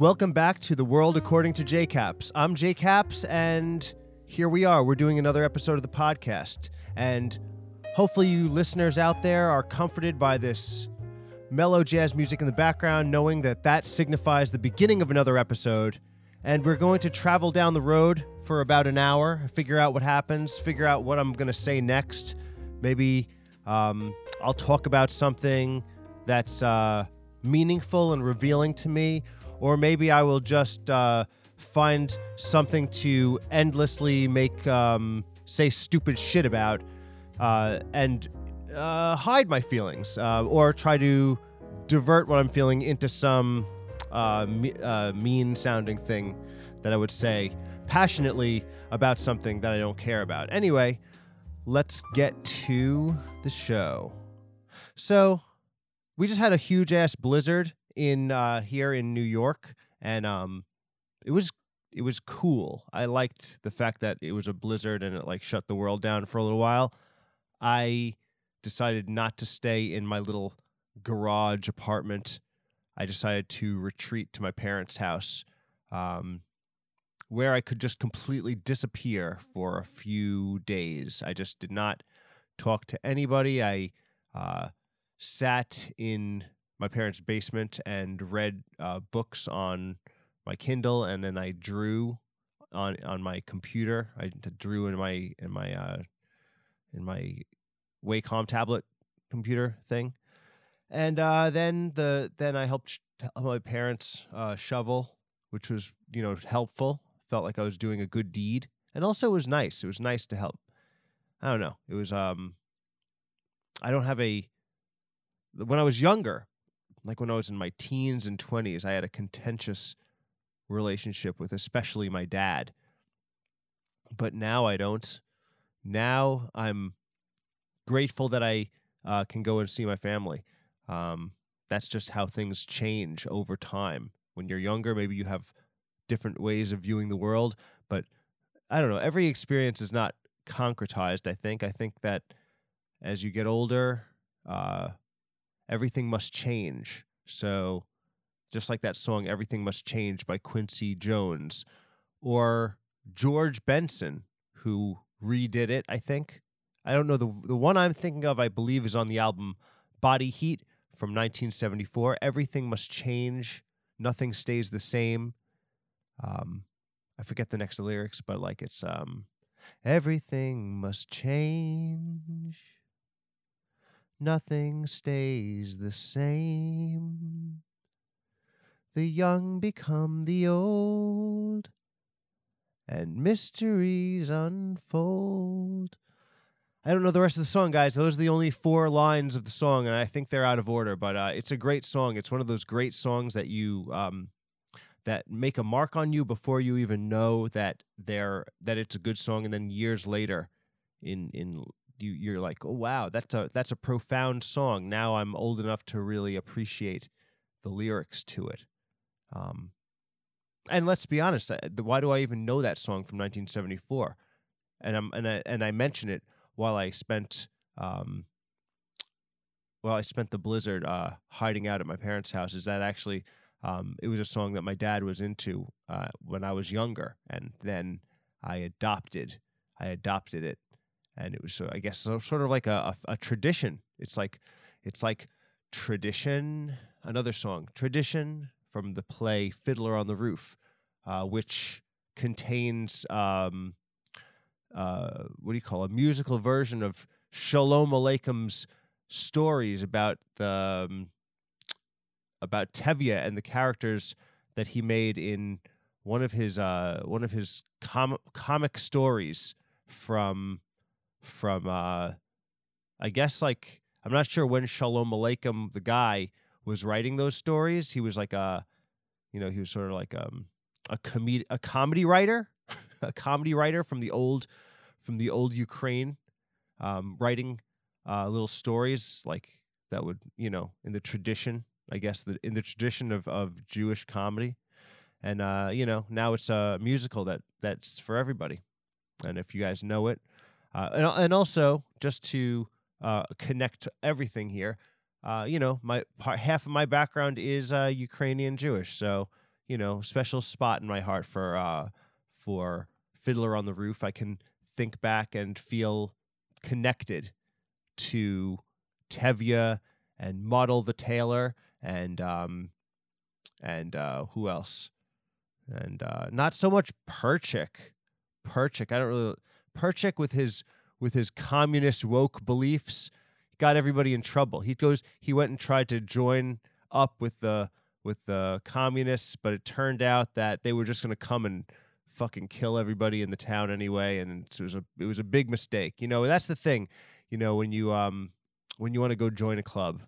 Welcome back to the world according to JCaps. I'm JCaps, and here we are. We're doing another episode of the podcast. And hopefully, you listeners out there are comforted by this mellow jazz music in the background, knowing that that signifies the beginning of another episode. And we're going to travel down the road for about an hour, figure out what happens, figure out what I'm going to say next. Maybe um, I'll talk about something that's uh, meaningful and revealing to me, or maybe I will just uh, find something to endlessly make um, say stupid shit about uh, and uh, hide my feelings, uh, or try to divert what I'm feeling into some uh, me- uh, mean sounding thing that I would say passionately about something that I don't care about. Anyway, let's get to the show. So, we just had a huge ass blizzard in uh, here in New York, and um, it was it was cool. I liked the fact that it was a blizzard and it like shut the world down for a little while. I decided not to stay in my little garage apartment. I decided to retreat to my parents' house, um, where I could just completely disappear for a few days. I just did not talk to anybody. I uh, sat in my parents' basement and read uh, books on my Kindle, and then I drew on on my computer. I drew in my in my uh, in my Wacom tablet computer thing, and uh, then the then I helped my parents uh, shovel, which was you know helpful. Felt like I was doing a good deed, and also it was nice. It was nice to help. I don't know. It was um. I don't have a. When I was younger, like when I was in my teens and twenties, I had a contentious relationship with especially my dad. But now I don't. Now I'm grateful that I uh, can go and see my family. Um, that's just how things change over time. When you're younger, maybe you have different ways of viewing the world, but I don't know. Every experience is not concretized. I think. I think that as you get older, uh, everything must change. So, just like that song, Everything Must Change by Quincy Jones, or George Benson, who redid it, I think. I don't know. The, the one I'm thinking of, I believe, is on the album Body Heat from 1974. Everything must change, nothing stays the same. Um, I forget the next lyrics, but like it's um, everything must change. Nothing stays the same. The young become the old, and mysteries unfold. I don't know the rest of the song, guys. Those are the only four lines of the song, and I think they're out of order. But uh, it's a great song. It's one of those great songs that you um, that make a mark on you before you even know that they're that it's a good song, and then years later, in in you you're like, oh wow, that's a that's a profound song. Now I'm old enough to really appreciate the lyrics to it. Um, and let's be honest, why do I even know that song from 1974? And I'm and I and I mention it while I spent um, well, I spent the blizzard uh, hiding out at my parents' house. Is that actually um, it was a song that my dad was into uh, when I was younger, and then I adopted I adopted it, and it was so I guess so, sort of like a, a, a tradition. It's like it's like tradition. Another song, tradition from the play Fiddler on the Roof, uh, which contains um, uh, what do you call it? a musical version of Shalom Aleichem,'s stories about the um, about Tevye and the characters that he made in one of his uh, one of his com- comic stories from from uh, I guess like I'm not sure when Shalom Aleichem the guy was writing those stories. He was like a you know he was sort of like um, a comed- a comedy writer, a comedy writer from the old from the old Ukraine, um, writing uh, little stories like that would you know in the tradition I guess the in the tradition of of Jewish comedy, and uh, you know now it's a musical that that's for everybody, and if you guys know it, uh, and and also just to uh, connect everything here, uh, you know my part, half of my background is uh, Ukrainian Jewish, so you know special spot in my heart for uh, for Fiddler on the Roof. I can think back and feel connected to Tevye and Motel the Tailor and um and uh who else? And uh not so much Perchik. Perchik, I don't really Perchik with his with his communist woke beliefs got everybody in trouble. He goes he went and tried to join up with the with the communists, but it turned out that they were just going to come and fucking kill everybody in the town anyway and it was a it was a big mistake. You know, that's the thing. You know, when you um when you want to go join a club,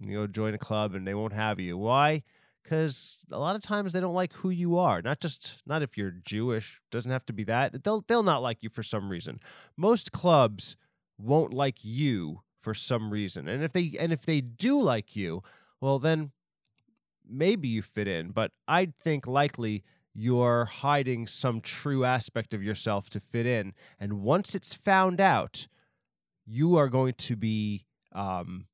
you go join a club and they won't have you. Why? Because a lot of times they don't like who you are. Not just not if you're Jewish. Doesn't have to be that. They'll they'll not like you for some reason. Most clubs won't like you for some reason. And if they and if they do like you, well then maybe you fit in. But I'd think likely you're hiding some true aspect of yourself to fit in. And once it's found out, you are going to be um,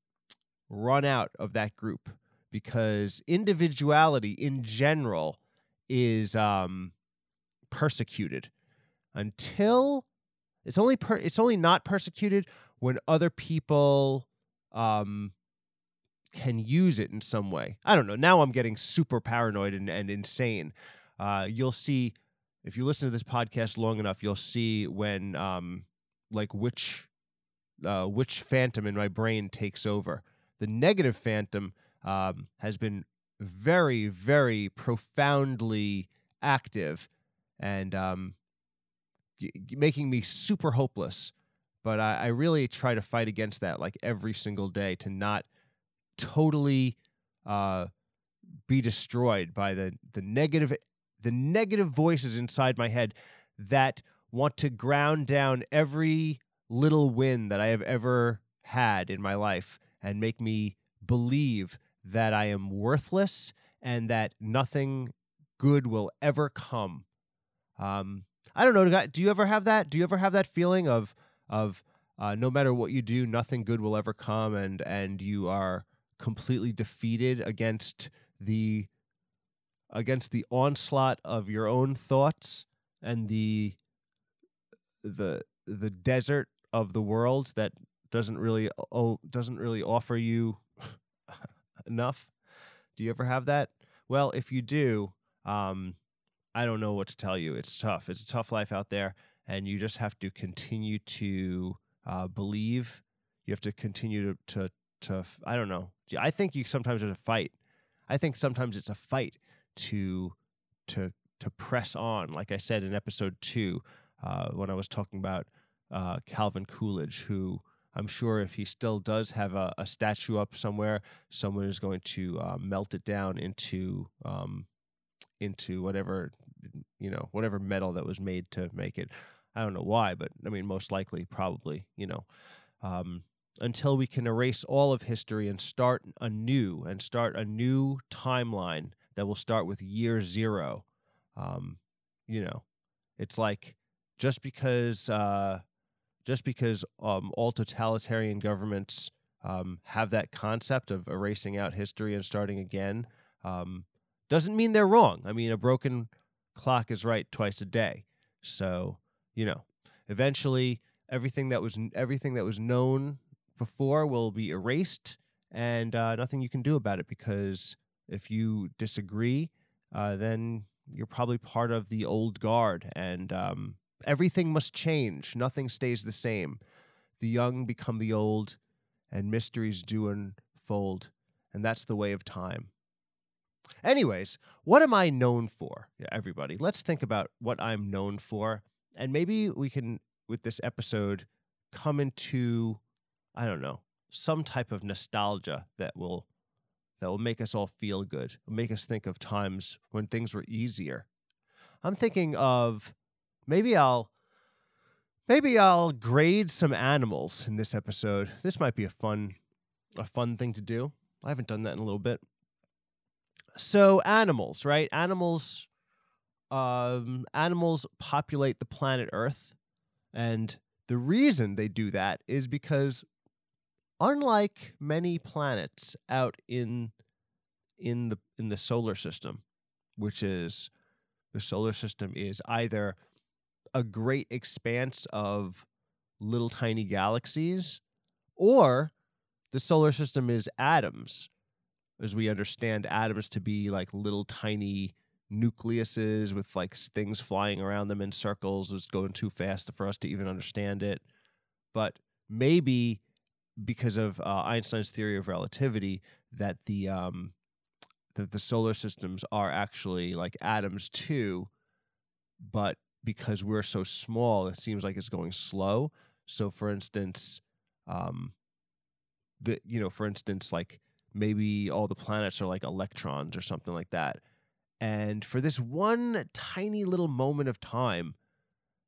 run out of that group because individuality in general is um, persecuted until it's only per- it's only not persecuted when other people um, can use it in some way. I don't know. Now I'm getting super paranoid and, and insane. Uh, you'll see if you listen to this podcast long enough, you'll see when um, like which uh, which phantom in my brain takes over. The negative phantom um, has been very, very profoundly active and um, g- making me super hopeless. But I, I really try to fight against that like every single day to not totally uh, be destroyed by the the negative the negative voices inside my head that want to ground down every little win that I have ever had in my life and make me believe that I am worthless and that nothing good will ever come. Um, I don't know. Do you ever have that? Do you ever have that feeling of of uh, no matter what you do, nothing good will ever come, and and you are completely defeated against the against the onslaught of your own thoughts and the the the desert of the world that doesn't really oh, doesn't really offer you enough. Do you ever have that? Well, if you do, um, I don't know what to tell you. It's tough. It's a tough life out there, and you just have to continue to uh, believe. You have to continue to, to to I don't know. I think you sometimes it's a fight. I think sometimes it's a fight to to to press on. Like I said in episode two, uh, when I was talking about uh, Calvin Coolidge, who I'm sure if he still does have a, a statue up somewhere, someone is going to uh, melt it down into um, into whatever you know whatever metal that was made to make it. I don't know why, but I mean most likely, probably you know. Um, until we can erase all of history and start anew and start a new timeline that will start with year zero. Um, you know, it's like just because uh, just because um, all totalitarian governments um, have that concept of erasing out history and starting again um, doesn't mean they're wrong. I mean, a broken clock is right twice a day. So you know, eventually everything that was everything that was known before will be erased, and uh, nothing you can do about it because if you disagree, uh, then you're probably part of the old guard, and um, Everything must change, nothing stays the same. The young become the old, and mysteries do unfold, and that's the way of time. Anyways, what am I known for, everybody? Let's think about what I'm known for, and maybe we can, with this episode, come into, I don't know, some type of nostalgia that will that will make us all feel good, make us think of times when things were easier. I'm thinking of maybe I'll maybe I'll grade some animals in this episode. This might be a fun a fun thing to do. I haven't done that in a little bit. So animals, right? Animals um animals populate the planet Earth and the reason they do that is because unlike many planets out in in the in the solar system, which is the solar system is either a great expanse of little tiny galaxies or the solar system is atoms as we understand atoms to be like little tiny nucleuses with like things flying around them in circles it's going too fast for us to even understand it. But maybe because of uh, einstein's theory of relativity that the um that the solar systems are actually like atoms too but because we're so small it seems like it's going slow so for instance um the you know for instance like maybe all the planets are like electrons or something like that. And for this one tiny little moment of time,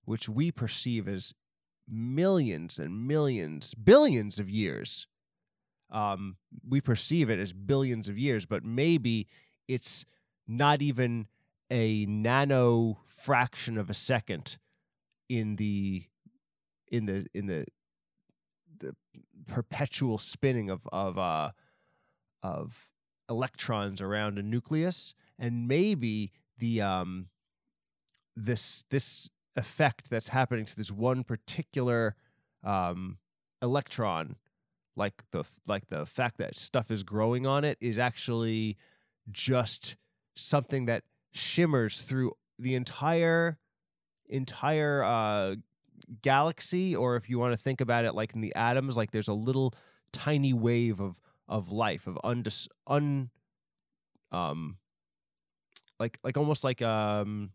which we perceive as millions and millions, billions of years, um, we perceive it as billions of years, but maybe it's not even a nano fraction of a second in the in the in the the perpetual spinning of of uh of electrons around a nucleus, and maybe the um, this this effect that's happening to this one particular um, electron, like the like the fact that stuff is growing on it, is actually just something that shimmers through the entire entire uh, galaxy or if you want to think about it like in the atoms like there's a little tiny wave of of life of undis un um like like almost like um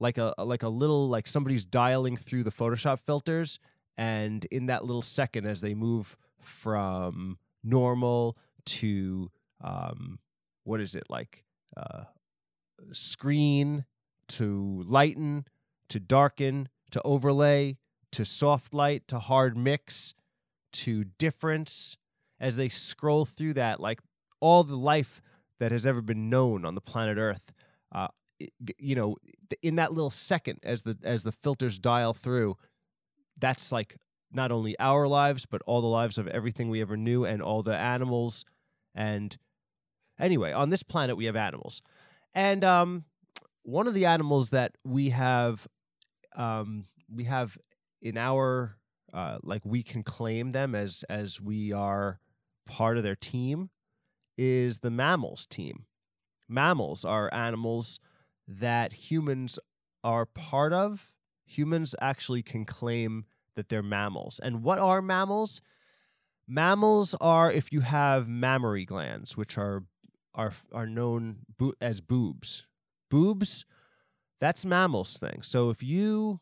like a like a little like somebody's dialing through the photoshop filters and in that little second as they move from normal to um what is it like uh screen to lighten to darken to overlay to soft light to hard mix to difference. As they scroll through that, like all the life that has ever been known on the planet Earth, uh, you know, in that little second as the as the filters dial through, that's like not only our lives but all the lives of everything we ever knew and all the animals. And anyway on this planet we have animals and um, one of the animals that we have um, we have in our uh, like we can claim them as as we are part of their team is the mammals team. Mammals are animals that humans are part of. Humans actually can claim that they're mammals. And what are mammals? Mammals are if you have mammary glands, which are are are known bo- as boobs. Boobs, that's mammals thing. So if you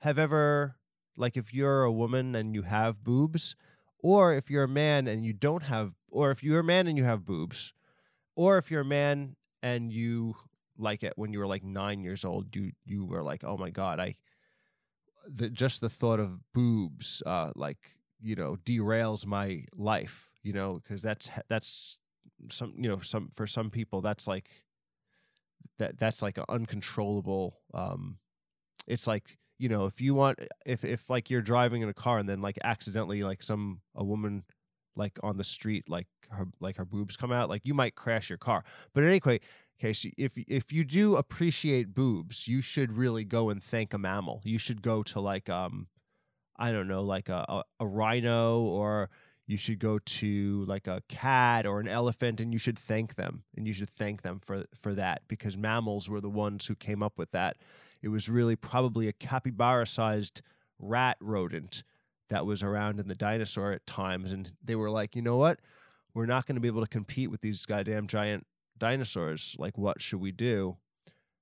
have ever like if you're a woman and you have boobs, or if you're a man and you don't have, or if you're a man and you have boobs, or if you're a man and you like it when you were like nine years old, you you were like, oh my god, I, the, just the thought of boobs, uh, like you know, derails my life, you know, because that's that's some you know some for some people that's like that that's like an uncontrollable um it's like you know if you want if if like you're driving in a car and then like accidentally like some a woman like on the street like her like her boobs come out like you might crash your car. But anyway okay if if you do appreciate boobs you should really go and thank a mammal. You should go to like um i don't know like a, a, a rhino or you should go to like a cat or an elephant and you should thank them and you should thank them for for that because mammals were the ones who came up with that it was really probably a capybara sized rat rodent that was around in the dinosaur at times. And they were like, you know what? We're not going to be able to compete with these goddamn giant dinosaurs. Like, what should we do?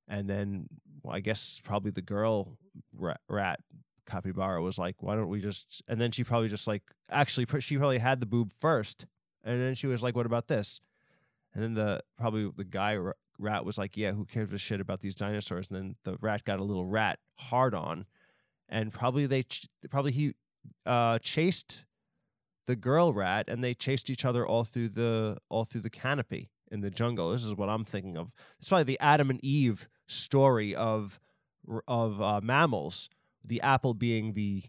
And then well, I guess probably the girl rat, rat capybara was like, why don't we just? And then she probably just like, actually, she probably had the boob first. And then she was like, what about this? And then the probably the guy rat was like, "Yeah, who cares a shit about these dinosaurs?" And then the rat got a little rat hard on, and probably they ch- probably he uh, chased the girl rat, and they chased each other all through the all through the canopy in the jungle. This is what I'm thinking of. It's probably the Adam and Eve story of of uh, mammals. The apple being the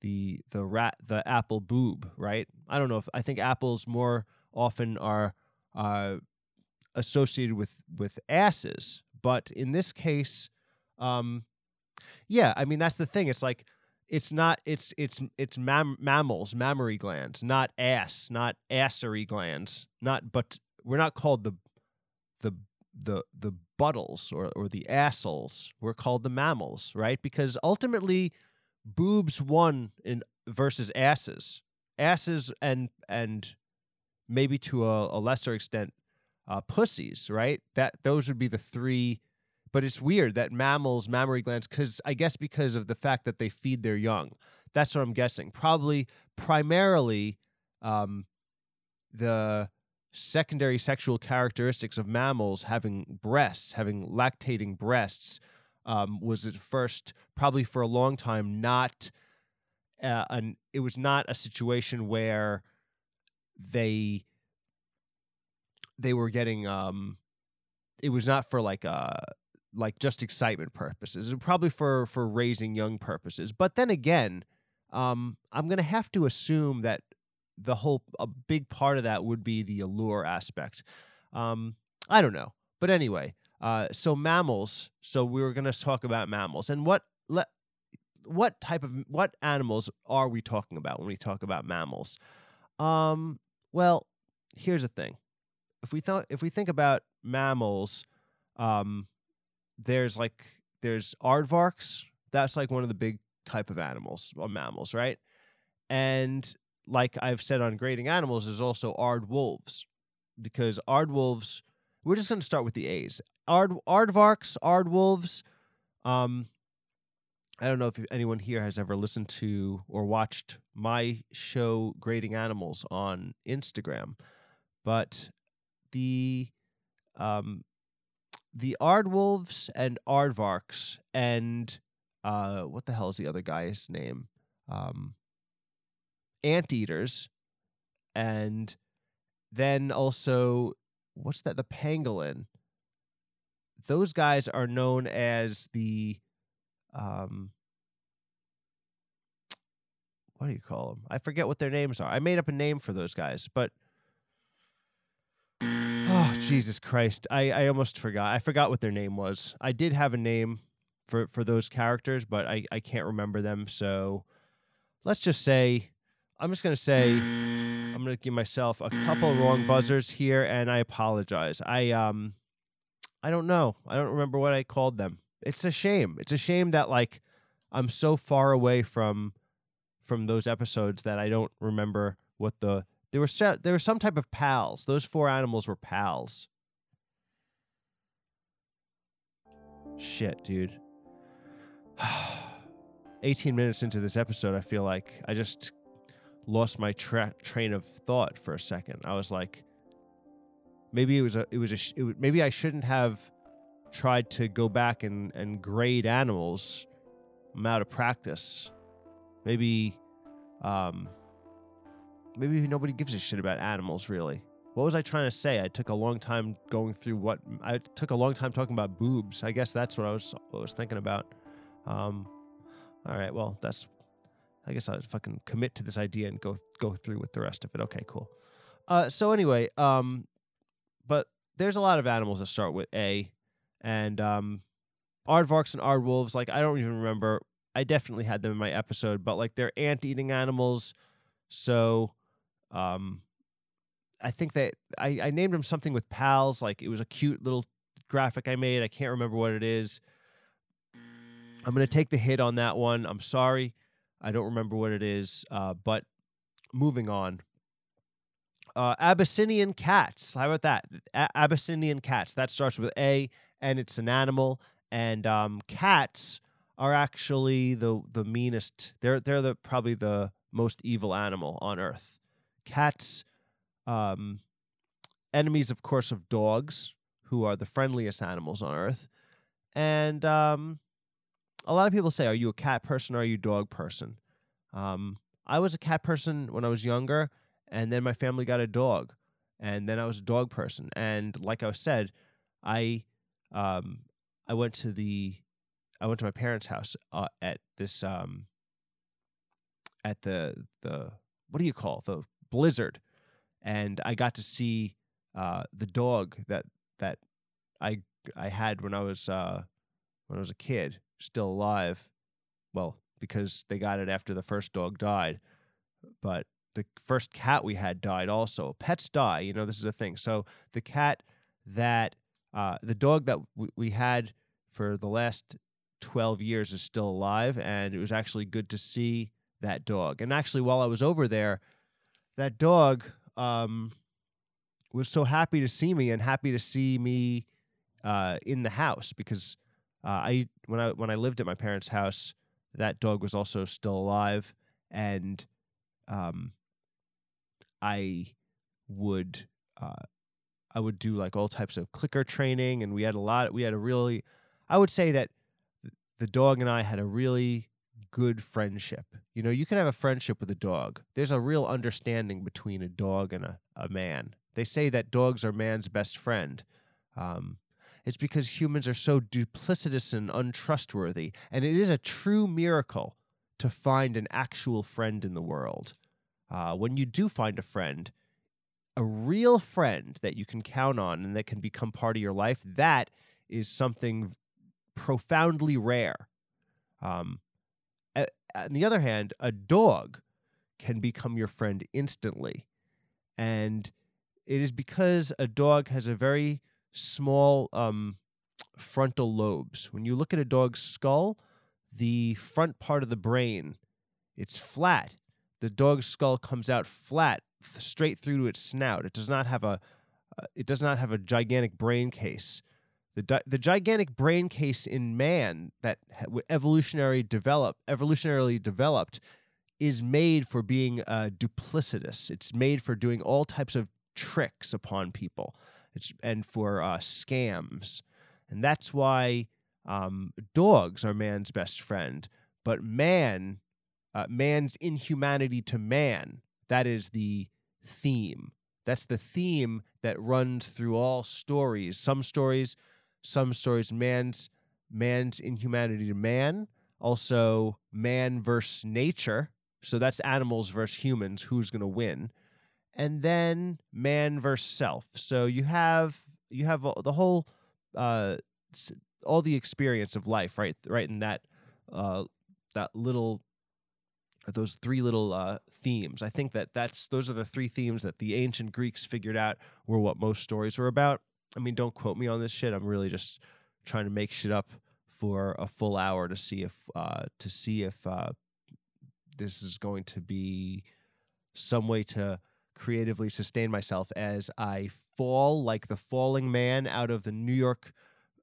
the the rat the apple boob, right? I don't know if I think apples more often are uh, associated with with asses, but in this case, um, yeah, I mean that's the thing. It's like it's not it's it's it's mam- mammals, mammary glands, not ass, not assery glands, not but we're not called the the the the buttles or or the assholes. We're called the mammals, right? Because ultimately, boobs won in versus asses, asses and and maybe to a, a lesser extent, uh, pussies, right? That those would be the three but it's weird that mammals, mammary glands, because I guess because of the fact that they feed their young. That's what I'm guessing. Probably primarily um, the secondary sexual characteristics of mammals having breasts, having lactating breasts, um, was at first probably for a long time not uh, an. It was not a situation where they they were getting um it was not for like uh like just excitement purposes, probably for for raising young purposes. But then again, um, I'm gonna have to assume that the whole a big part of that would be the allure aspect. Um, I don't know, but anyway, uh, so mammals. So we were gonna talk about mammals and what let what type of what animals are we talking about when we talk about mammals? Um, well, here's the thing. If we thought if we think about mammals, um, there's like there's aardvarks. That's like one of the big type of animals or mammals, right? And like I've said on grading animals, there's also aardwolves because aardwolves. We're just going to start with the A's. Ard aardvarks, aardwolves. Um, I don't know if anyone here has ever listened to or watched my show Grading Animals on Instagram, but the um, the Aardwolves and Aardvarks and uh, what the hell is the other guy's name? Um, Anteaters, and then also what's that? The pangolin. Those guys are known as the um, what do you call them? I forget what their names are. I made up a name for those guys, but Oh, Jesus Christ. I, I almost forgot. I forgot what their name was. I did have a name for, for those characters, but I, I can't remember them. So let's just say, I'm just going to say, I'm going to give myself a couple wrong buzzers here, and I apologize. I, um, I don't know. I don't remember what I called them. It's a shame. It's a shame that, like, I'm so far away from from those episodes that I don't remember what the there were se- there were some type of pals. Those four animals were pals. Shit, dude. 18 minutes into this episode, I feel like I just lost my tra- train of thought for a second. I was like, maybe it was a, it was a, sh- it maybe I shouldn't have tried to go back and, and grade animals. I'm out of practice. Maybe, um, maybe nobody gives a shit about animals really. What was I trying to say? I took a long time going through what I took a long time talking about boobs. I guess that's what I was what I was thinking about. Um, all right, well, that's I guess I'll fucking commit to this idea and go go through with the rest of it. Okay, cool. Uh, so anyway, um, but there's a lot of animals that start with A, and um, aardvarks and aardwolves. Like I don't even remember. I definitely had them in my episode, but like they're ant-eating animals. So um, I think that I, I named him something with pals. Like it was a cute little graphic I made. I can't remember what it is. I'm gonna take the hit on that one. I'm sorry. I don't remember what it is. Uh, but moving on. Uh, Abyssinian cats. How about that? A- Abyssinian cats. That starts with A, and it's an animal. And um, cats are actually the the meanest. They're they're the probably the most evil animal on Earth cats, um, enemies, of course, of dogs, who are the friendliest animals on earth. And um, a lot of people say, Are you a cat person or are you a dog person? Um, I was a cat person when I was younger, and then my family got a dog, and then I was a dog person. And like I said, I um, I went to the I went to my parents' house uh, at this um, at the the what do you call it? the blizzard, and I got to see uh, the dog that that I I had when I was uh, when I was a kid, still alive. Well, because they got it after the first dog died, but the first cat we had died also. Pets die, you know. This is a thing. So the cat that uh, the dog that w- we had for the last 12 years is still alive and it was actually good to see that dog and actually while i was over there that dog um, was so happy to see me and happy to see me uh, in the house because uh, I when I when I lived at my parents' house, that dog was also still alive, and um, I would uh, I would do like all types of clicker training, and we had a lot. We had a really, I would say that the dog and I had a really good friendship. You know, you can have a friendship with a dog. There's a real understanding between a dog and a, a man. They say that dogs are man's best friend. Um, it's because humans are so duplicitous and untrustworthy. And it is a true miracle to find an actual friend in the world. Uh, when you do find a friend, a real friend that you can count on and that can become part of your life, that is something profoundly rare. Um, on the other hand, a dog can become your friend instantly. And it is because a dog has a very small um, frontal lobes. When you look at a dog's skull, the front part of the brain, it's flat. The dog's skull comes out flat, th- straight through to its snout. It does not have a, uh, it does not have a gigantic brain case. The, di- the gigantic brain case in man that evolutionary develop evolutionarily developed is made for being uh, duplicitous. It's made for doing all types of tricks upon people. It's and for uh, scams, and that's why um, dogs are man's best friend. But man, uh, man's inhumanity to man, that is the theme. That's the theme that runs through all stories. Some stories, some stories, man's man's inhumanity to man. Also, man versus nature. So that's animals versus humans. Who's going to win? And then man versus self. So you have you have the whole uh, all the experience of life, right? Right in that uh, that little those three little uh, themes. I think that that's those are the three themes that the ancient Greeks figured out were what most stories were about. I mean, don't quote me on this shit. I'm really just trying to make shit up for a full hour to see if uh, to see if uh, this is going to be some way to creatively sustain myself as I fall like the falling man out of the New York,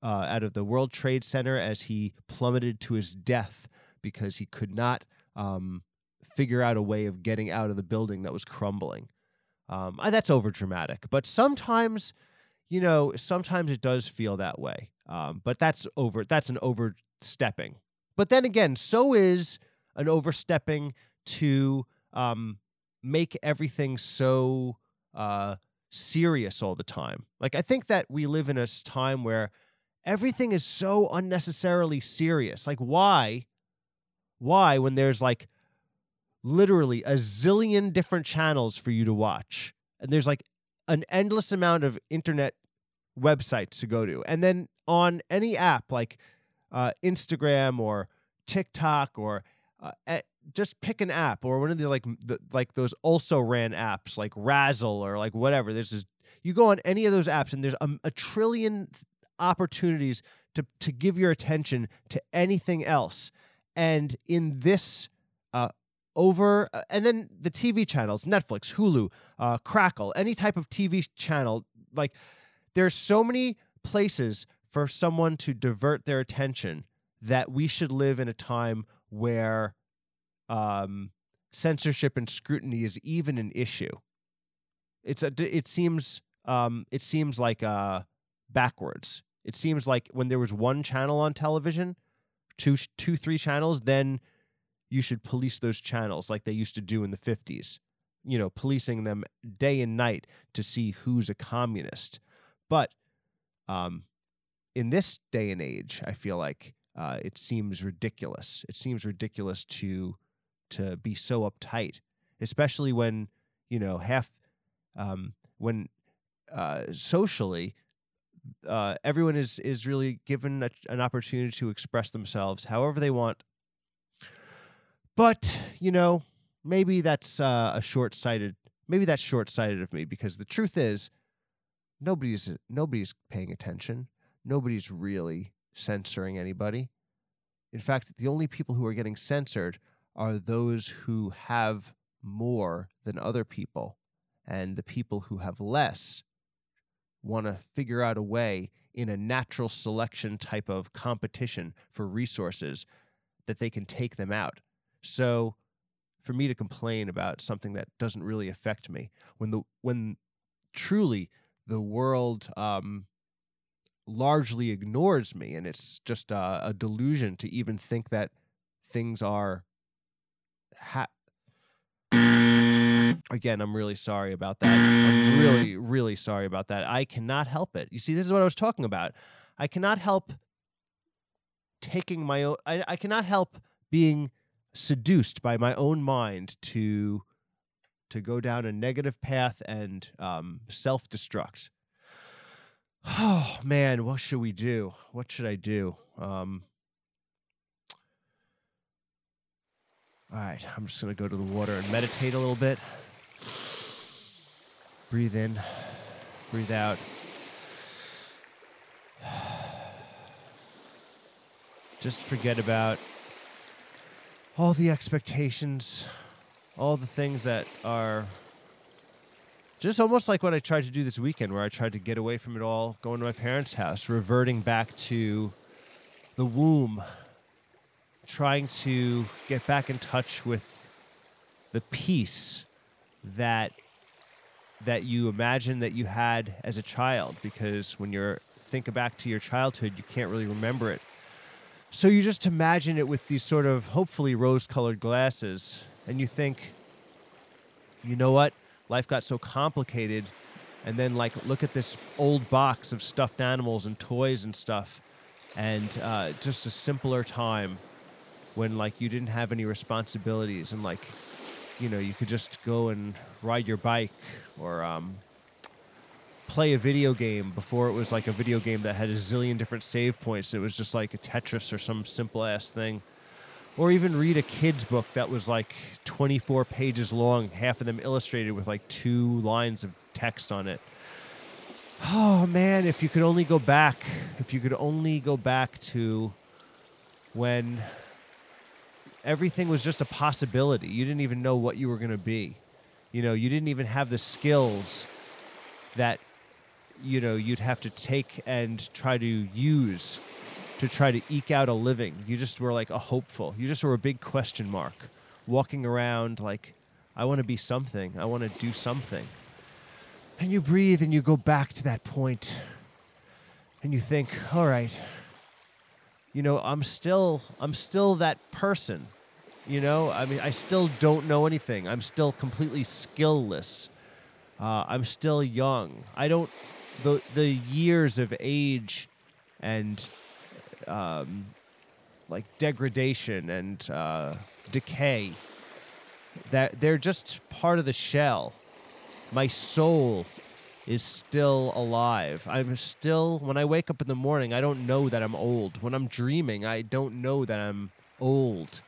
uh, out of the World Trade Center as he plummeted to his death because he could not um, figure out a way of getting out of the building that was crumbling. Um, that's over dramatic, but sometimes, you know, sometimes it does feel that way. Um, but that's over. That's an overstepping. But then again, so is an overstepping to um, make everything so uh, serious all the time. Like, I think that we live in a time where everything is so unnecessarily serious. Like, why? Why, when there's like literally a zillion different channels for you to watch, and there's like an endless amount of internet websites to go to, and then on any app like uh, Instagram or TikTok or uh, just pick an app or one of the like the, like those also ran apps like Razzle or like whatever. This, you go on any of those apps and there's a, a trillion opportunities to to give your attention to anything else. And in this uh, over uh, and then the TV channels, Netflix, Hulu, uh, Crackle, any type of TV channel, like there's so many places for someone to divert their attention that we should live in a time where um, censorship and scrutiny is even an issue. It's a, it seems um, it seems like uh, backwards. It seems like when there was one channel on television, two two three channels, then you should police those channels like they used to do in the 50s. You know, policing them day and night to see who's a communist. But um, in this day and age, I feel like uh, it seems ridiculous. It seems ridiculous to to be so uptight, especially when you know half um, when uh, socially uh, everyone is is really given a, an opportunity to express themselves however they want. But you know, maybe that's uh, a short sighted. Maybe that's short sighted of me because the truth is, nobody's nobody's paying attention. Nobody's really censoring anybody. In fact, the only people who are getting censored are those who have more than other people, and the people who have less want to figure out a way in a natural selection type of competition for resources that they can take them out. So for me to complain about something that doesn't really affect me when the when truly the world um, largely ignores me and it's just a, a delusion to even think that things are ha- again, I'm really sorry about that. I'm really, really sorry about that. I cannot help it. You see, this is what I was talking about. I cannot help taking my own, I, I cannot help being seduced by my own mind to to go down a negative path and um, self-destruct. Oh man, what should we do? What should I do? Um, all right, I'm just gonna go to the water and meditate a little bit. Breathe in, breathe out. Just forget about all the expectations, all the things that are just almost like what I tried to do this weekend, where I tried to get away from it all, going to my parents' house, reverting back to the womb, trying to get back in touch with the peace that that you imagine that you had as a child because when you're think back to your childhood you can't really remember it. So you just imagine it with these sort of hopefully rose colored glasses and you think you know what? Life got so complicated and then like look at this old box of stuffed animals and toys and stuff and uh, just a simpler time when like you didn't have any responsibilities and like you know, you could just go and ride your bike or um, play a video game before it was like a video game that had a zillion different save points. It was just like a Tetris or some simple ass thing. Or even read a kid's book that was like 24 pages long, half of them illustrated with like two lines of text on it. Oh man, if you could only go back, if you could only go back to when everything was just a possibility. You didn't even know what you were going to be. You know, you didn't even have the skills that you know you'd have to take and try to use to try to eke out a living. You just were like a hopeful. You just were a big question mark, walking around like I want to be something. I want to do something. And you breathe and you go back to that point and you think, "All right, you know, I'm still I'm still that person. You know, I mean, I still don't know anything. I'm still completely skillless. Uh, I'm still young. I don't the the years of age and um, like degradation and uh, decay that they're just part of the shell. My soul is still alive. I'm still, when I wake up in the morning, I don't know that I'm old. When I'm dreaming, I don't know that I'm old.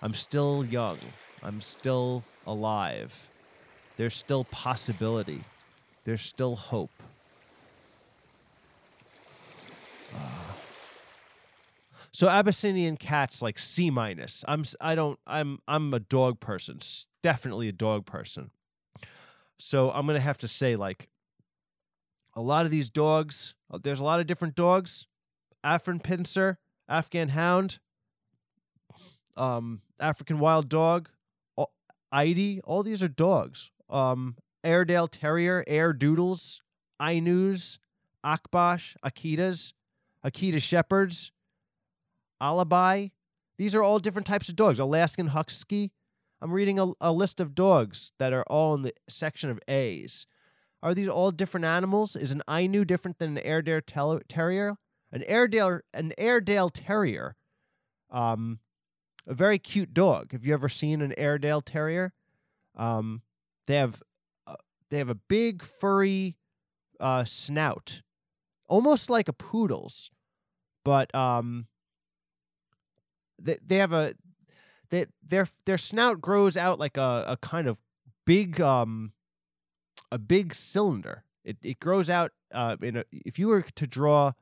I'm still young. I'm still alive. There's still possibility. There's still hope. Uh. So Abyssinian cats like C minus. I'm I don't I'm I'm a dog person. Definitely a dog person. So I'm gonna have to say like a lot of these dogs, uh, there's a lot of different dogs. Affenpinscher, Afghan Hound, um, African Wild Dog, Aidi, all these are dogs. Um, Airedale Terrier, Airedoodles, Ainus, Akbash, Akitas, Akita Shepherds, Alabai. These are all different types of dogs. Alaskan Husky. I'm reading a, a list of dogs that are all in the section of A's. Are these all different animals? Is an Ainu different than an Airedale Terrier? An Airedale, an Airedale Terrier, um, a very cute dog. Have you ever seen an Airedale Terrier? Um, they have uh, they have a big furry uh, snout, almost like a poodle's, but um, they they have a they their their snout grows out like a, a kind of big um a big cylinder. It it grows out uh in a if you were to draw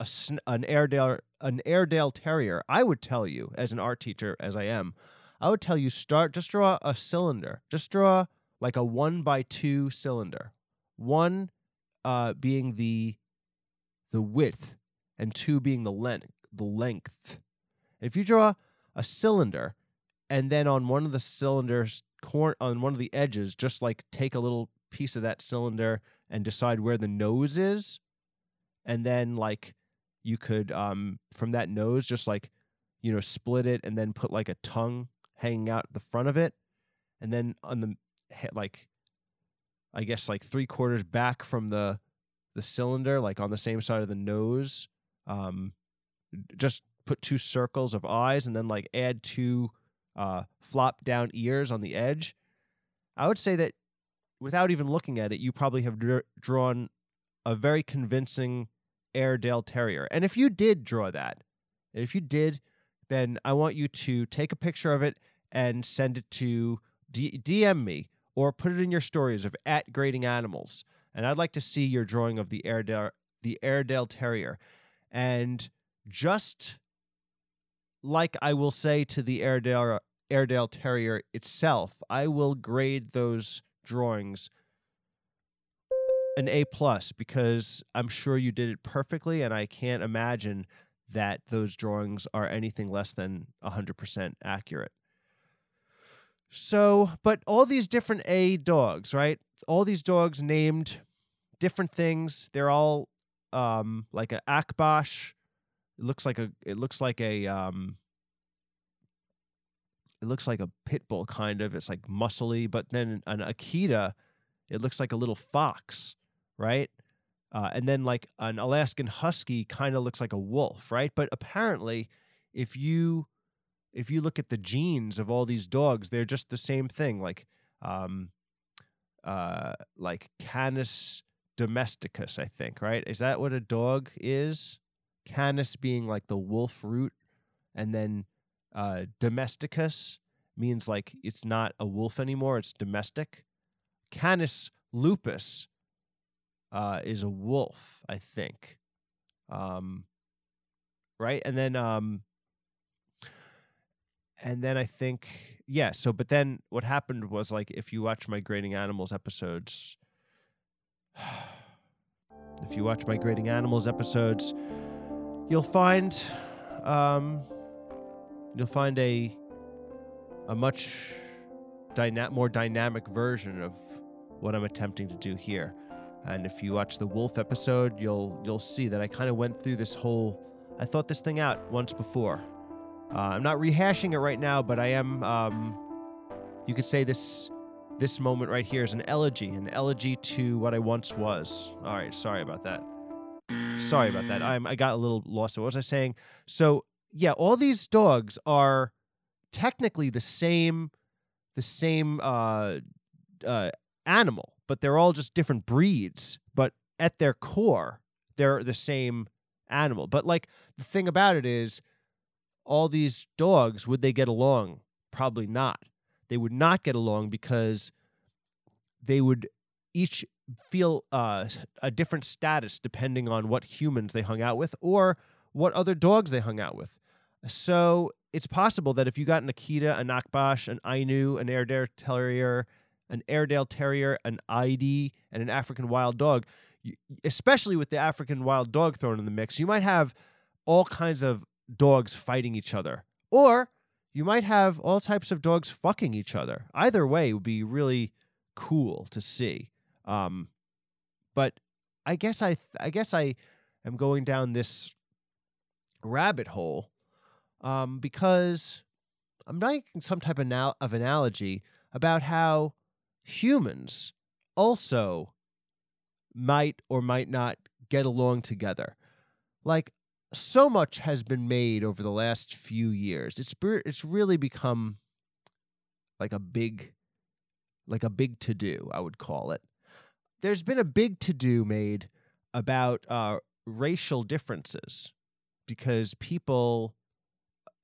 a an Airedale an Airedale Terrier, I would tell you as an art teacher as I am, I would tell you start just draw a cylinder. Just draw like a one by two cylinder. One uh being the the width and two being the length the length. If you draw a cylinder and then on one of the cylinders cor- on one of the edges just like take a little piece of that cylinder and decide where the nose is and then like you could um from that nose just like you know split it and then put like a tongue hanging out the front of it and then on the he- like i guess like three quarters back from the the cylinder like on the same side of the nose um just put two circles of eyes and then like add two uh flop down ears on the edge. I would say that without even looking at it you probably have dr- drawn a very convincing Airedale Terrier. And if you did draw that, if you did, then I want you to take a picture of it and send it to D- DM me or put it in your stories of at grading animals. And I'd like to see your drawing of the Airedale, the Airedale Terrier. And just like I will say to the Airedale, Airedale Terrier itself, I will grade those drawings an A plus because I'm sure you did it perfectly, and I can't imagine that those drawings are anything less than 100% accurate. So, but all these different A dogs, right? All these dogs named different things. They're all um, like an Akbash. It looks like a. It looks like a. Um, it looks like a pit bull kind of. It's like muscly, but then an Akita, it looks like a little fox right? Uh, and then like an Alaskan Husky kind of looks like a wolf, right? But apparently, if you if you look at the genes of all these dogs, they're just the same thing. Like um, uh, like Canis domesticus, I think, right? Is that what a dog is? Canis being like the wolf root, and then uh, domesticus means like it's not a wolf anymore; it's domestic. Canis lupus uh, is a wolf, I think. Um, right, and then um, and then I think yeah. So, but then what happened was like if you watch my grading animals episodes, if you watch my grading animals episodes, you'll find um, you'll find a a much dyna- more dynamic version of what I'm attempting to do here. And if you watch the wolf episode, you'll you'll see that I kind of went through this whole. I thought this thing out once before. Uh, I'm not rehashing it right now, but I am. Um, you could say this this moment right here is an elegy, an elegy to what I once was. All right, sorry about that. Sorry about that. I'm I got a little lost. What was I saying? So yeah, all these dogs are technically the same, the same uh, uh, animal but they're all just different breeds. But at their core, they're the same animal. But like the thing about it is, all these dogs, would they get along? Probably not. They would not get along because they would each feel uh, a different status depending on what humans they hung out with or what other dogs they hung out with. So it's possible that if you got an Akita, an Akbash, an Ainu, an Airedale Terrier, an Airedale Terrier, an Aidi, and an African Wild Dog, especially with the African Wild Dog thrown in the mix, you might have all kinds of dogs fighting each other. Or you might have all types of dogs fucking each other. Either way would be really cool to see. Um, but I guess I th- I guess I am going down this rabbit hole um, because I'm making some type of, anal- of analogy about how humans also might or might not get along together. Like so much has been made over the last few years. It's it's really become like a big like a big to do, I would call it. There's been a big to do made about uh, racial differences because people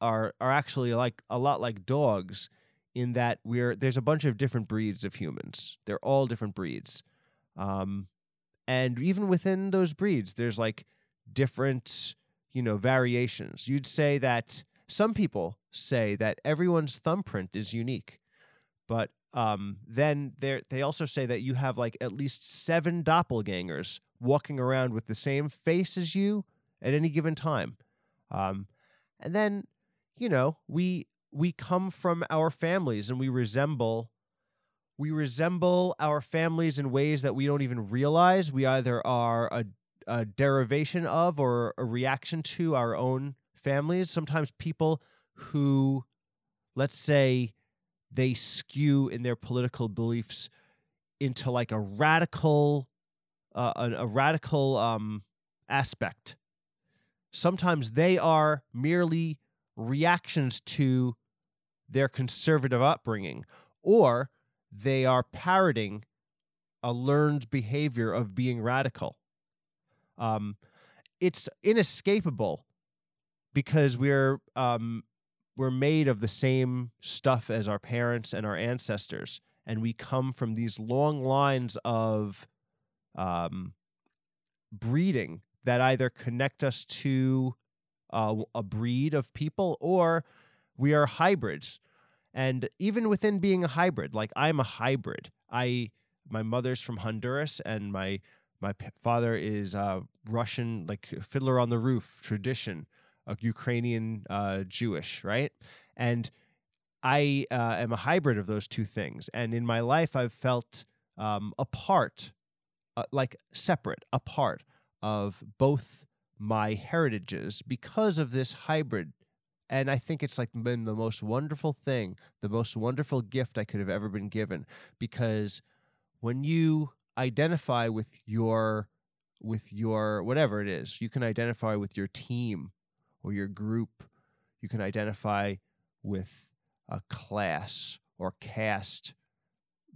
are are actually like a lot like dogs in that we're there's a bunch of different breeds of humans. They're all different breeds. Um, and even within those breeds, there's like different, you know, variations. You'd say that some people say that everyone's thumbprint is unique, but um, then they they also say that you have like at least seven doppelgangers walking around with the same face as you at any given time. Um, and then, you know, we we come from our families and we resemble we resemble our families in ways that we don't even realize. We either are a, a derivation of or a reaction to our own families. Sometimes people who, let's say, they skew in their political beliefs into like a radical, uh, a, a radical um, aspect. Sometimes they are merely reactions to their conservative upbringing, or they are parroting a learned behavior of being radical. Um, it's inescapable because we're um, we're made of the same stuff as our parents and our ancestors, and we come from these long lines of um, breeding that either connect us to uh, a breed of people or we are hybrids. And even within being a hybrid, like I'm a hybrid. I my mother's from Honduras and my my father is uh, Russian, like Fiddler on the Roof tradition, a Ukrainian uh, Jewish, right? And I uh, am a hybrid of those two things. And in my life, I've felt um, apart, uh, like separate, apart of both my heritages because of this hybrid and I think it's like been the most wonderful thing, the most wonderful gift I could have ever been given because when you identify with your with your whatever it is, you can identify with your team or your group, you can identify with a class or caste,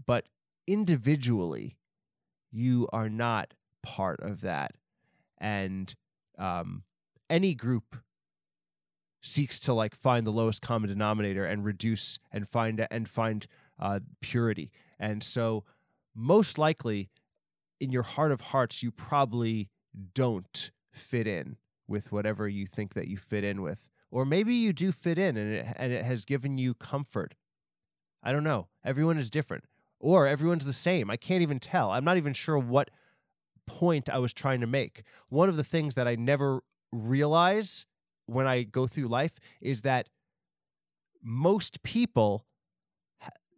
but individually you are not part of that. And um, any group seeks to like find the lowest common denominator and reduce and find and find uh, purity. And so, most likely, in your heart of hearts, you probably don't fit in with whatever you think that you fit in with, or maybe you do fit in, and it and it has given you comfort. I don't know. Everyone is different, or everyone's the same. I can't even tell. I'm not even sure what point I was trying to make. One of the things that I never realize when I go through life is that most people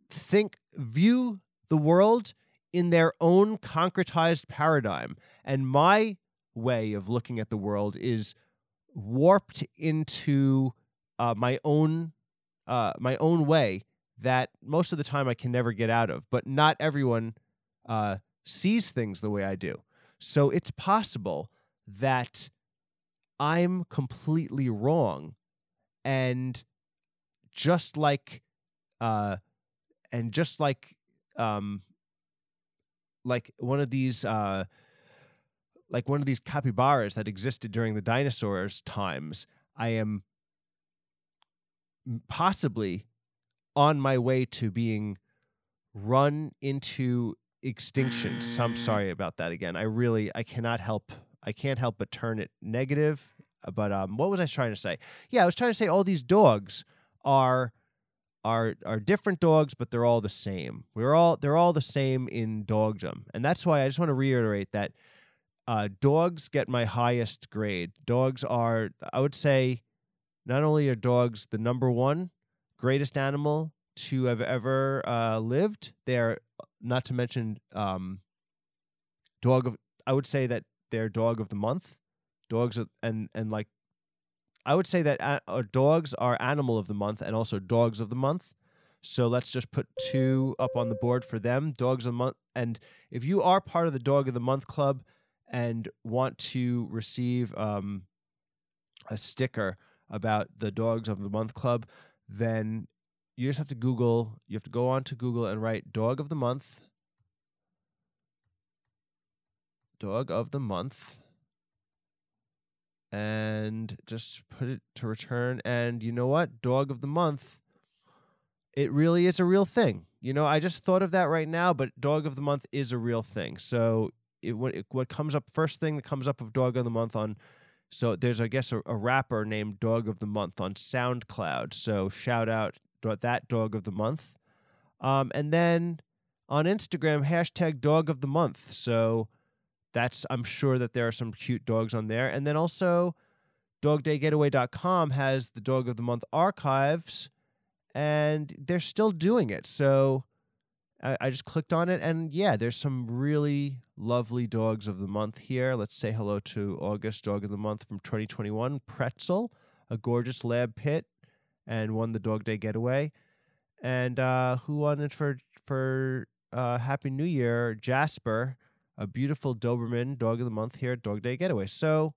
think view the world in their own concretized paradigm and my way of looking at the world is warped into uh, my own uh, my own way that most of the time I can never get out of. But not everyone uh, sees things the way I do. So it's possible that I'm completely wrong. And just like uh and just like um like one of these uh like one of these capybaras that existed during the dinosaurs times, I am possibly on my way to being run into extinction. So I'm sorry about that again. I really I cannot help I can't help but turn it negative. Uh, but um, what was I trying to say? Yeah, I was trying to say all these dogs are are are different dogs, but they're all the same. We're all they're all the same in dogdom, and that's why I just want to reiterate that uh, dogs get my highest grade. Dogs are, I would say, not only are dogs the number one greatest animal to have ever uh, lived, they are not to mention um, dog of. I would say that their dog of the month. Dogs are, and and like I would say that uh, dogs are animal of the month and also dogs of the month. So let's just put two up on the board for them. Dogs of the month. And if you are part of the dog of the month club and want to receive um, a sticker about the dogs of the month club, then you just have to Google. You have to go on to Google and write dog of the month dog of the month and just put it to return. And you know what? Dog of the month. It really is a real thing. You know, I just thought of that right now, but dog of the month is a real thing. So it what, it, what comes up first thing that comes up of dog of the month on so there's I guess a, a rapper named Dog of the Month on SoundCloud. So shout out that Dog of the Month. Um, and then on Instagram, hashtag Dog of the Month. So that's I'm sure that there are some cute dogs on there. And then also dogdaygetaway.com has the Dog of the Month archives and they're still doing it. So I, I just clicked on it, and yeah, there's some really lovely dogs of the month here. Let's say hello to August Dog of the Month from 2021, Pretzel, a gorgeous lab pit, and won the Dog Day Getaway. And uh, who won it for for uh, Happy New Year? Jasper, a beautiful Doberman Dog of the Month here at Dog Day Getaway. So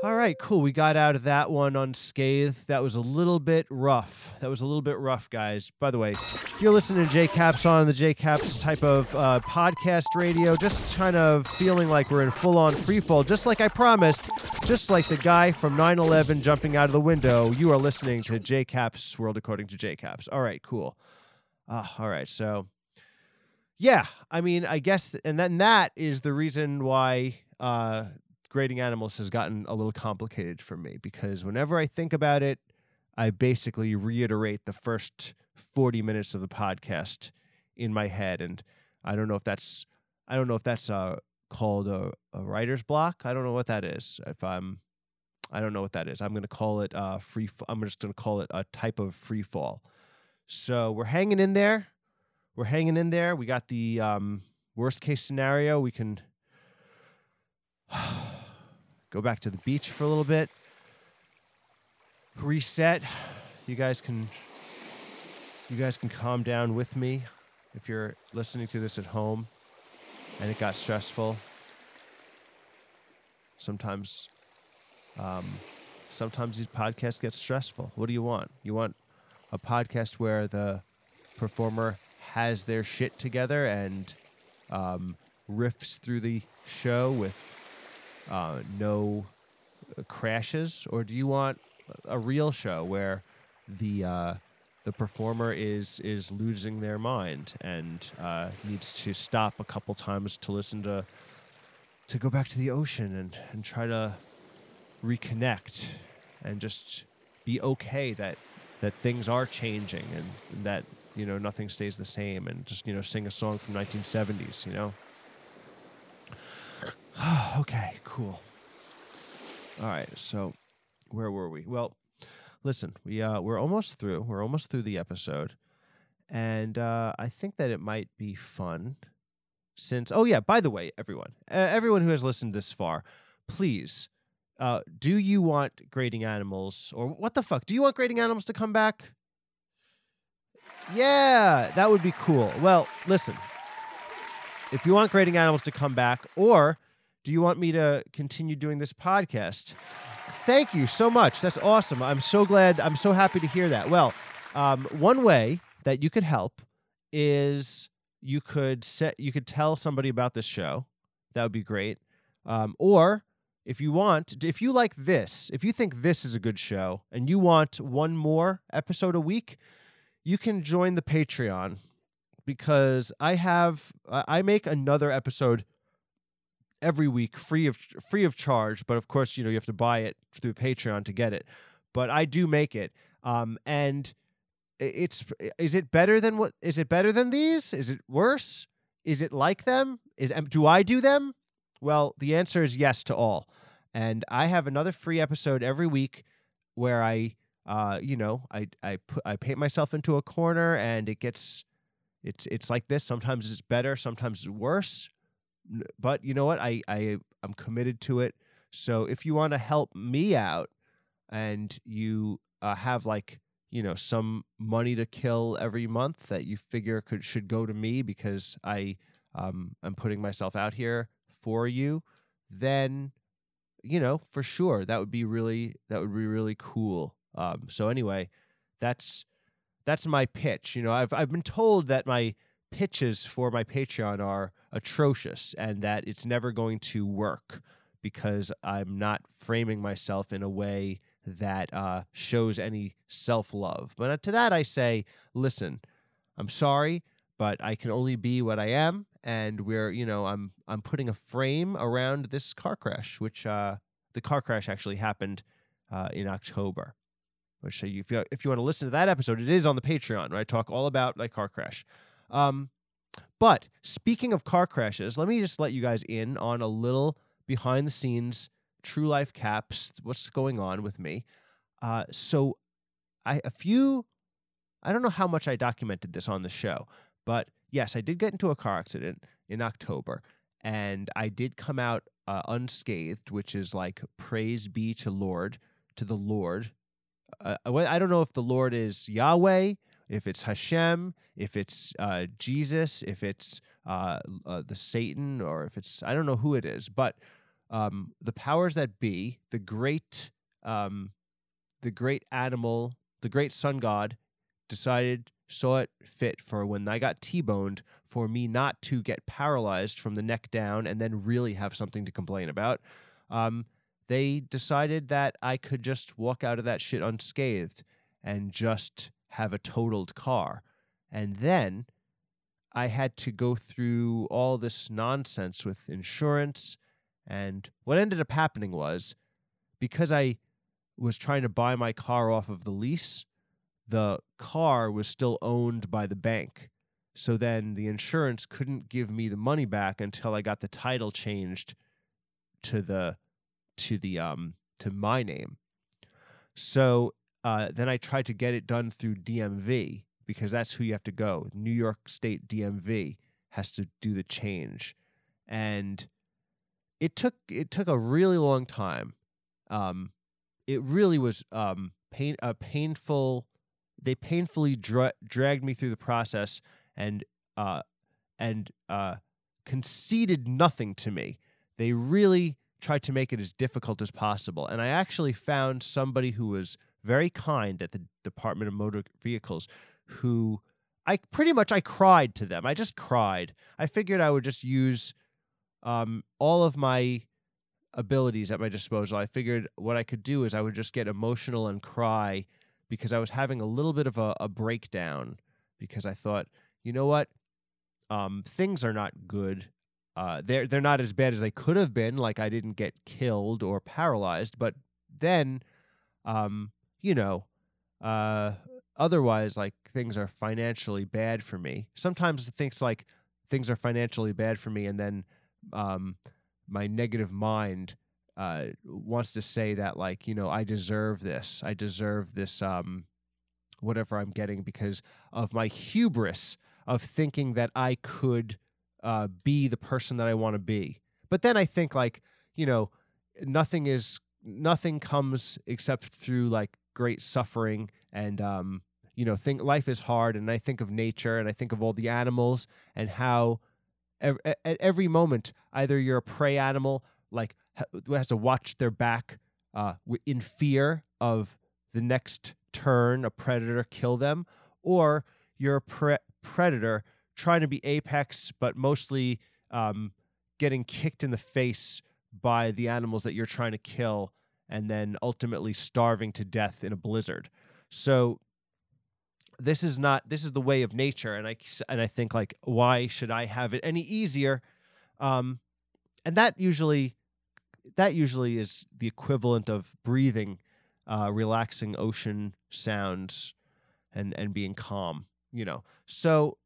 all right, cool. We got out of that one unscathed. That was a little bit rough. That was a little bit rough, guys. By the way, you're listening to J Caps on the J Caps type of uh, podcast radio, just kind of feeling like we're in full on free fall, just like I promised, just like the guy from 9 11 jumping out of the window. You are listening to J Caps World According to J Caps. All right, cool. Uh, all right, so yeah, I mean, I guess, and then that is the reason why uh, grading animals has gotten a little complicated for me because whenever I think about it, I basically reiterate the first 40 minutes of the podcast in my head. And I don't know if that's, I don't know if that's uh, called a, a writer's block. I don't know what that is. If I'm, I don't know what that is. I'm going to call it uh, free. I'm just going to call it a type of free fall. So we're hanging in there. We're hanging in there. We got the um, worst case scenario. We can go back to the beach for a little bit, reset. You guys can you guys can calm down with me if you're listening to this at home and it got stressful. Sometimes um, sometimes these podcasts get stressful. What do you want? You want a podcast where the performer has their shit together and um, riffs through the show with uh, no crashes, or do you want a real show where the uh, the performer is is losing their mind and uh, needs to stop a couple times to listen to to go back to the ocean and, and try to reconnect and just be okay that that things are changing and that you know nothing stays the same and just you know sing a song from 1970s you know okay, cool. All right, so where were we? Well, listen, we uh, we're almost through. We're almost through the episode, and uh, I think that it might be fun. Since oh yeah, by the way, everyone, uh, everyone who has listened this far, please, uh, do you want grading animals or what the fuck? Do you want grading animals to come back? Yeah, that would be cool. Well, listen, if you want grading animals to come back, or do you want me to continue doing this podcast? Thank you so much. That's awesome. I'm so glad. I'm so happy to hear that. Well, um, one way that you could help is you could set you could tell somebody about this show. That would be great. Um, or if you want, if you like this, if you think this is a good show and you want one more episode a week, you can join the Patreon because I have I make another episode every week free of free of charge but of course you know you have to buy it through patreon to get it. But i do make it um and it's is it better than what is it better than these? Is it worse? Is it like them? Is do i do them? Well the answer is yes to all. And i have another free episode every week where i uh you know i i put i paint myself into a corner and it gets it's it's like this sometimes it's better sometimes it's worse but you know what? I I I'm committed to it. So if you want to help me out and you uh, have like you know some money to kill every month that you figure could should go to me because I um I'm putting myself out here for you, then you know for sure that would be really that would be really cool. Um so anyway, that's that's my pitch. You know, I've I've been told that my pitches for my Patreon are atrocious and that it's never going to work because I'm not framing myself in a way that uh, shows any self love. But uh, to that, I say, listen, I'm sorry, but I can only be what I am, and we're, you know, I'm I'm putting a frame around this car crash, which uh, the car crash actually happened uh, in October. Which, if you if you want to listen to that episode, it is on the Patreon. I talk all about my car crash. Um, but speaking of car crashes, let me just let you guys in on a little behind the scenes true life caps. What's going on with me? Uh, so, I a few. I don't know how much I documented this on the show, but yes, I did get into a car accident in October, and I did come out uh, unscathed, which is like praise be to Lord, to the Lord. Uh, I don't know if the Lord is Yahweh, if it's Hashem, if it's uh, Jesus, if it's uh, uh, the Satan, or if it's I don't know who it is, but um, the powers that be, the great, um, the great animal, the great sun god, decided saw it fit for when I got T-boned for me not to get paralyzed from the neck down and then really have something to complain about. Um, they decided that I could just walk out of that shit unscathed and just have a totaled car. And then I had to go through all this nonsense with insurance. And what ended up happening was because I was trying to buy my car off of the lease, the car was still owned by the bank. So then the insurance couldn't give me the money back until I got the title changed to the to the um to my name. So uh, then I tried to get it done through DMV because that's who you have to go. New York State DMV has to do the change, and it took it took a really long time. Um, it really was um pain a painful. They painfully dra- dragged me through the process and uh and uh conceded nothing to me. They really tried to make it as difficult as possible, and I actually found somebody who was very kind at the Department of Motor Vehicles who I pretty much I cried to them. I just cried. I figured I would just use um, all of my abilities at my disposal. I figured what I could do is I would just get emotional and cry because I was having a little bit of a, a breakdown because I thought, you know what, um, things are not good. Uh, they're they're not as bad as they could have been. Like I didn't get killed or paralyzed, but then um, you know, uh, otherwise, like things are financially bad for me. Sometimes things like things are financially bad for me, and then um, my negative mind uh, wants to say that, like, you know, I deserve this. I deserve this, um, whatever I'm getting because of my hubris of thinking that I could uh, be the person that I want to be. But then I think, like, you know, nothing is nothing comes except through like great suffering and um, you know think life is hard and i think of nature and i think of all the animals and how ev- at every moment either you're a prey animal like who has to watch their back uh, in fear of the next turn a predator kill them or you're a pre- predator trying to be apex but mostly um, getting kicked in the face by the animals that you're trying to kill and then ultimately starving to death in a blizzard. So this is not this is the way of nature and I and I think like why should I have it any easier? Um and that usually that usually is the equivalent of breathing uh relaxing ocean sounds and and being calm, you know. So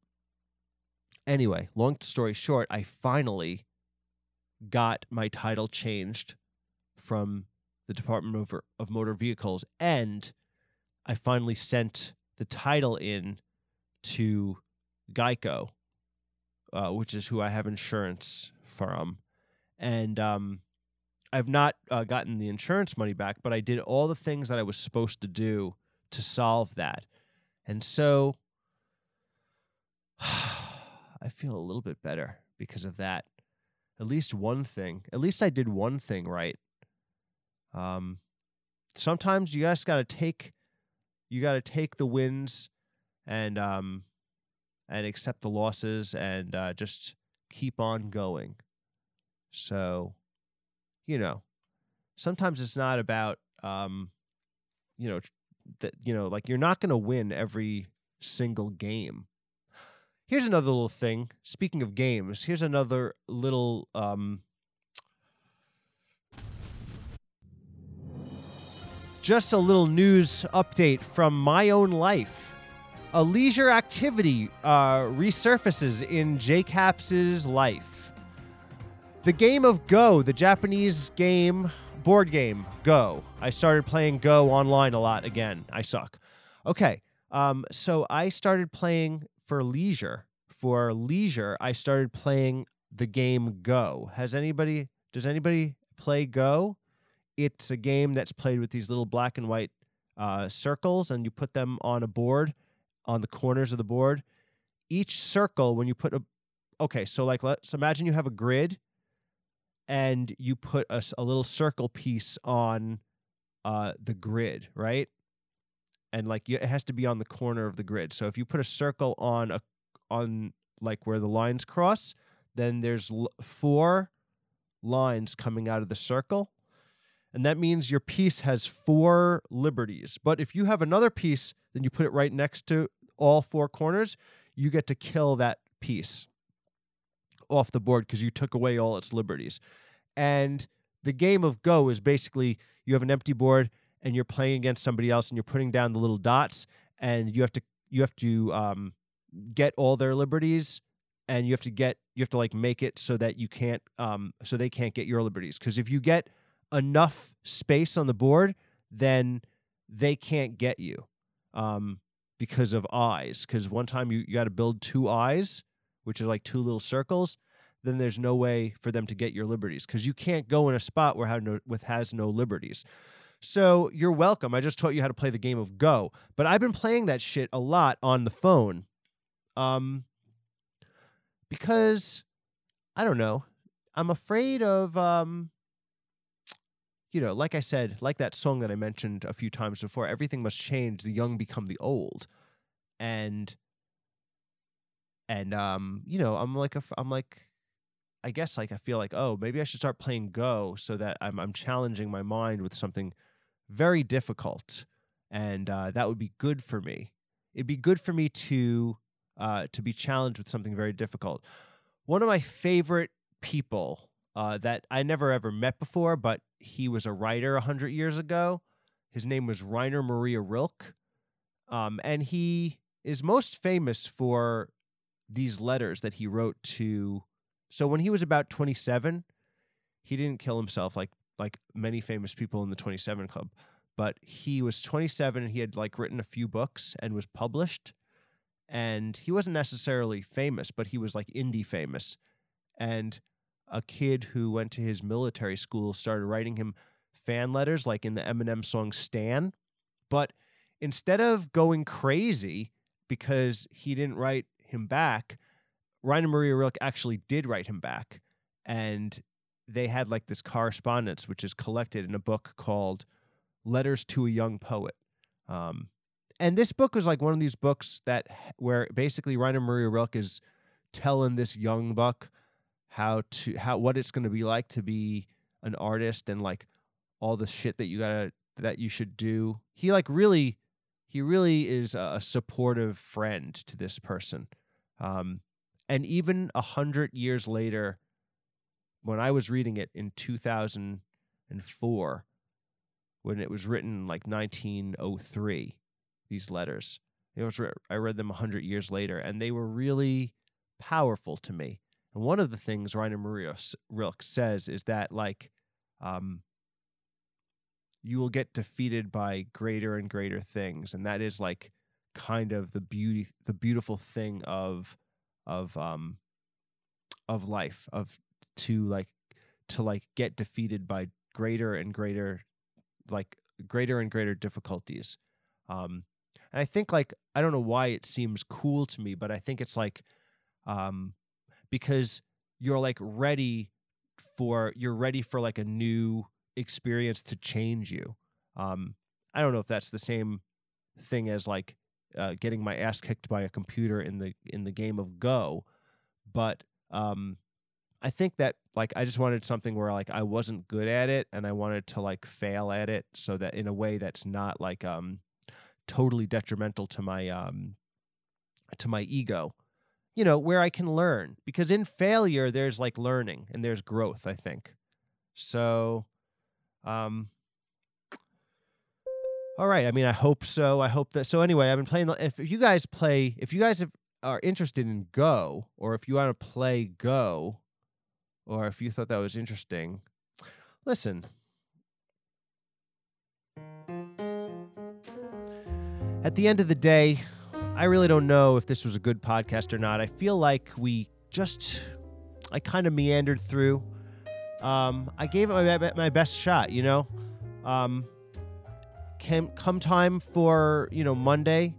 anyway, long story short, I finally got my title changed from the Department of, of Motor Vehicles, and I finally sent the title in to Geico, uh, which is who I have insurance from, and um, I've not uh, gotten the insurance money back, but I did all the things that I was supposed to do to solve that, and so I feel a little bit better because of that. At least one thing. At least I did one thing right. Um, sometimes you guys got to take you got to take the wins and um, and accept the losses and uh, just keep on going. So you know, sometimes it's not about um, you know, that you know, like you're not going to win every single game. Here's another little thing. Speaking of games, here's another little um just a little news update from my own life. A leisure activity uh, resurfaces in JCaps' life. The game of Go, the Japanese game, board game, Go. I started playing Go online a lot again. I suck. Okay, um, so I started playing for leisure. For leisure, I started playing the game Go. Has anybody, does anybody play Go? It's a game that's played with these little black and white uh, circles, and you put them on a board on the corners of the board. Each circle, when you put a, okay, so like let's imagine you have a grid, and you put a, a little circle piece on uh, the grid, right? And like it has to be on the corner of the grid. So if you put a circle on a on like where the lines cross, then there's l- four lines coming out of the circle and that means your piece has four liberties. But if you have another piece, then you put it right next to all four corners, you get to kill that piece off the board because you took away all its liberties. And the game of Go is basically you have an empty board and you're playing against somebody else and you're putting down the little dots and you have to you have to um, get all their liberties and you have to get you have to like make it so that you can't um, so they can't get your liberties because if you get enough space on the board, then they can't get you um, because of eyes. Because one time you, you got to build two eyes, which are like two little circles. Then there's no way for them to get your liberties because you can't go in a spot where have no, with has no liberties. So you're welcome. I just taught you how to play the game of Go, but I've been playing that shit a lot on the phone, um, because I don't know. I'm afraid of um, you know, like I said, like that song that I mentioned a few times before, everything must change. The young become the old, and and um, you know, I'm like a, I'm like, I guess like I feel like oh maybe I should start playing Go so that I'm I'm challenging my mind with something very difficult, and uh, that would be good for me. It'd be good for me to uh, to be challenged with something very difficult. One of my favorite people uh, that I never ever met before, but he was a writer 100 years ago. His name was Rainer Maria Rilke. Um, and he is most famous for these letters that he wrote to. So when he was about 27, he didn't kill himself like like many famous people in the 27 club, but he was 27 and he had like written a few books and was published. And he wasn't necessarily famous, but he was like indie famous. And a kid who went to his military school started writing him fan letters, like in the Eminem song Stan. But instead of going crazy because he didn't write him back, Rainer Maria Rilke actually did write him back. And they had like this correspondence, which is collected in a book called Letters to a Young Poet. Um, and this book was like one of these books that where basically Rainer Maria Rilke is telling this young buck how to how what it's going to be like to be an artist and like all the shit that you gotta that you should do. He like really he really is a supportive friend to this person. Um, and even a hundred years later, when I was reading it in 2004, when it was written like 1903, these letters, I read them a hundred years later, and they were really powerful to me. And one of the things Rainer Maria Rilke says is that like um, you will get defeated by greater and greater things, and that is like kind of the beauty, the beautiful thing of of um of life of to like to like get defeated by greater and greater like greater and greater difficulties um and i think like i don't know why it seems cool to me but i think it's like um because you're like ready for you're ready for like a new experience to change you. Um, I don't know if that's the same thing as like uh, getting my ass kicked by a computer in the in the game of Go, but um, I think that like I just wanted something where like I wasn't good at it and I wanted to like fail at it so that in a way that's not like um totally detrimental to my um to my ego. You know, where I can learn because in failure there's like learning and there's growth, I think. So um all right. I mean, I hope so. I hope that. So anyway, I've been playing. If you guys play, if you guys have, are interested in Go, or if you want to play Go, or if you thought that was interesting, listen. At the end of the day, I really don't know if this was a good podcast or not. I feel like we just, I kind of meandered through. Um, I gave it my, my best shot, you know. Um, came, come time for you know Monday,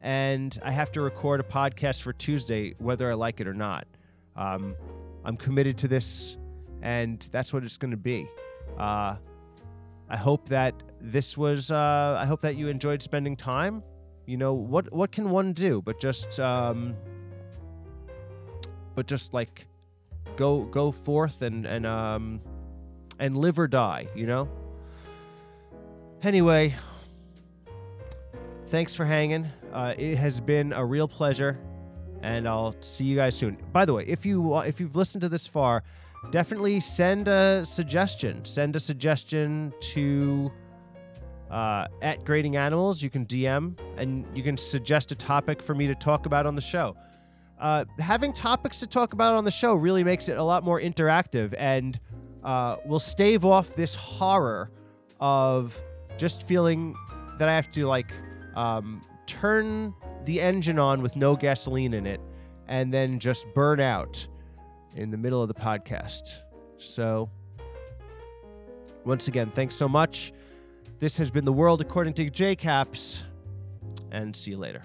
and I have to record a podcast for Tuesday, whether I like it or not. Um, I'm committed to this, and that's what it's going to be. Uh, I hope that this was. Uh, I hope that you enjoyed spending time. You know what? What can one do but just, um, but just like go go forth and and um and live or die. You know. Anyway, thanks for hanging. Uh, it has been a real pleasure and I'll see you guys soon. By the way, if you if you've listened to this far, definitely send a suggestion. Send a suggestion to uh, at Grading Animals. You can DM and you can suggest a topic for me to talk about on the show. Uh, having topics to talk about on the show really makes it a lot more interactive and uh, will stave off this horror of just feeling that I have to like um, turn the engine on with no gasoline in it, and then just burn out in the middle of the podcast. So, once again, thanks so much. This has been The World According to JCaps, and see you later.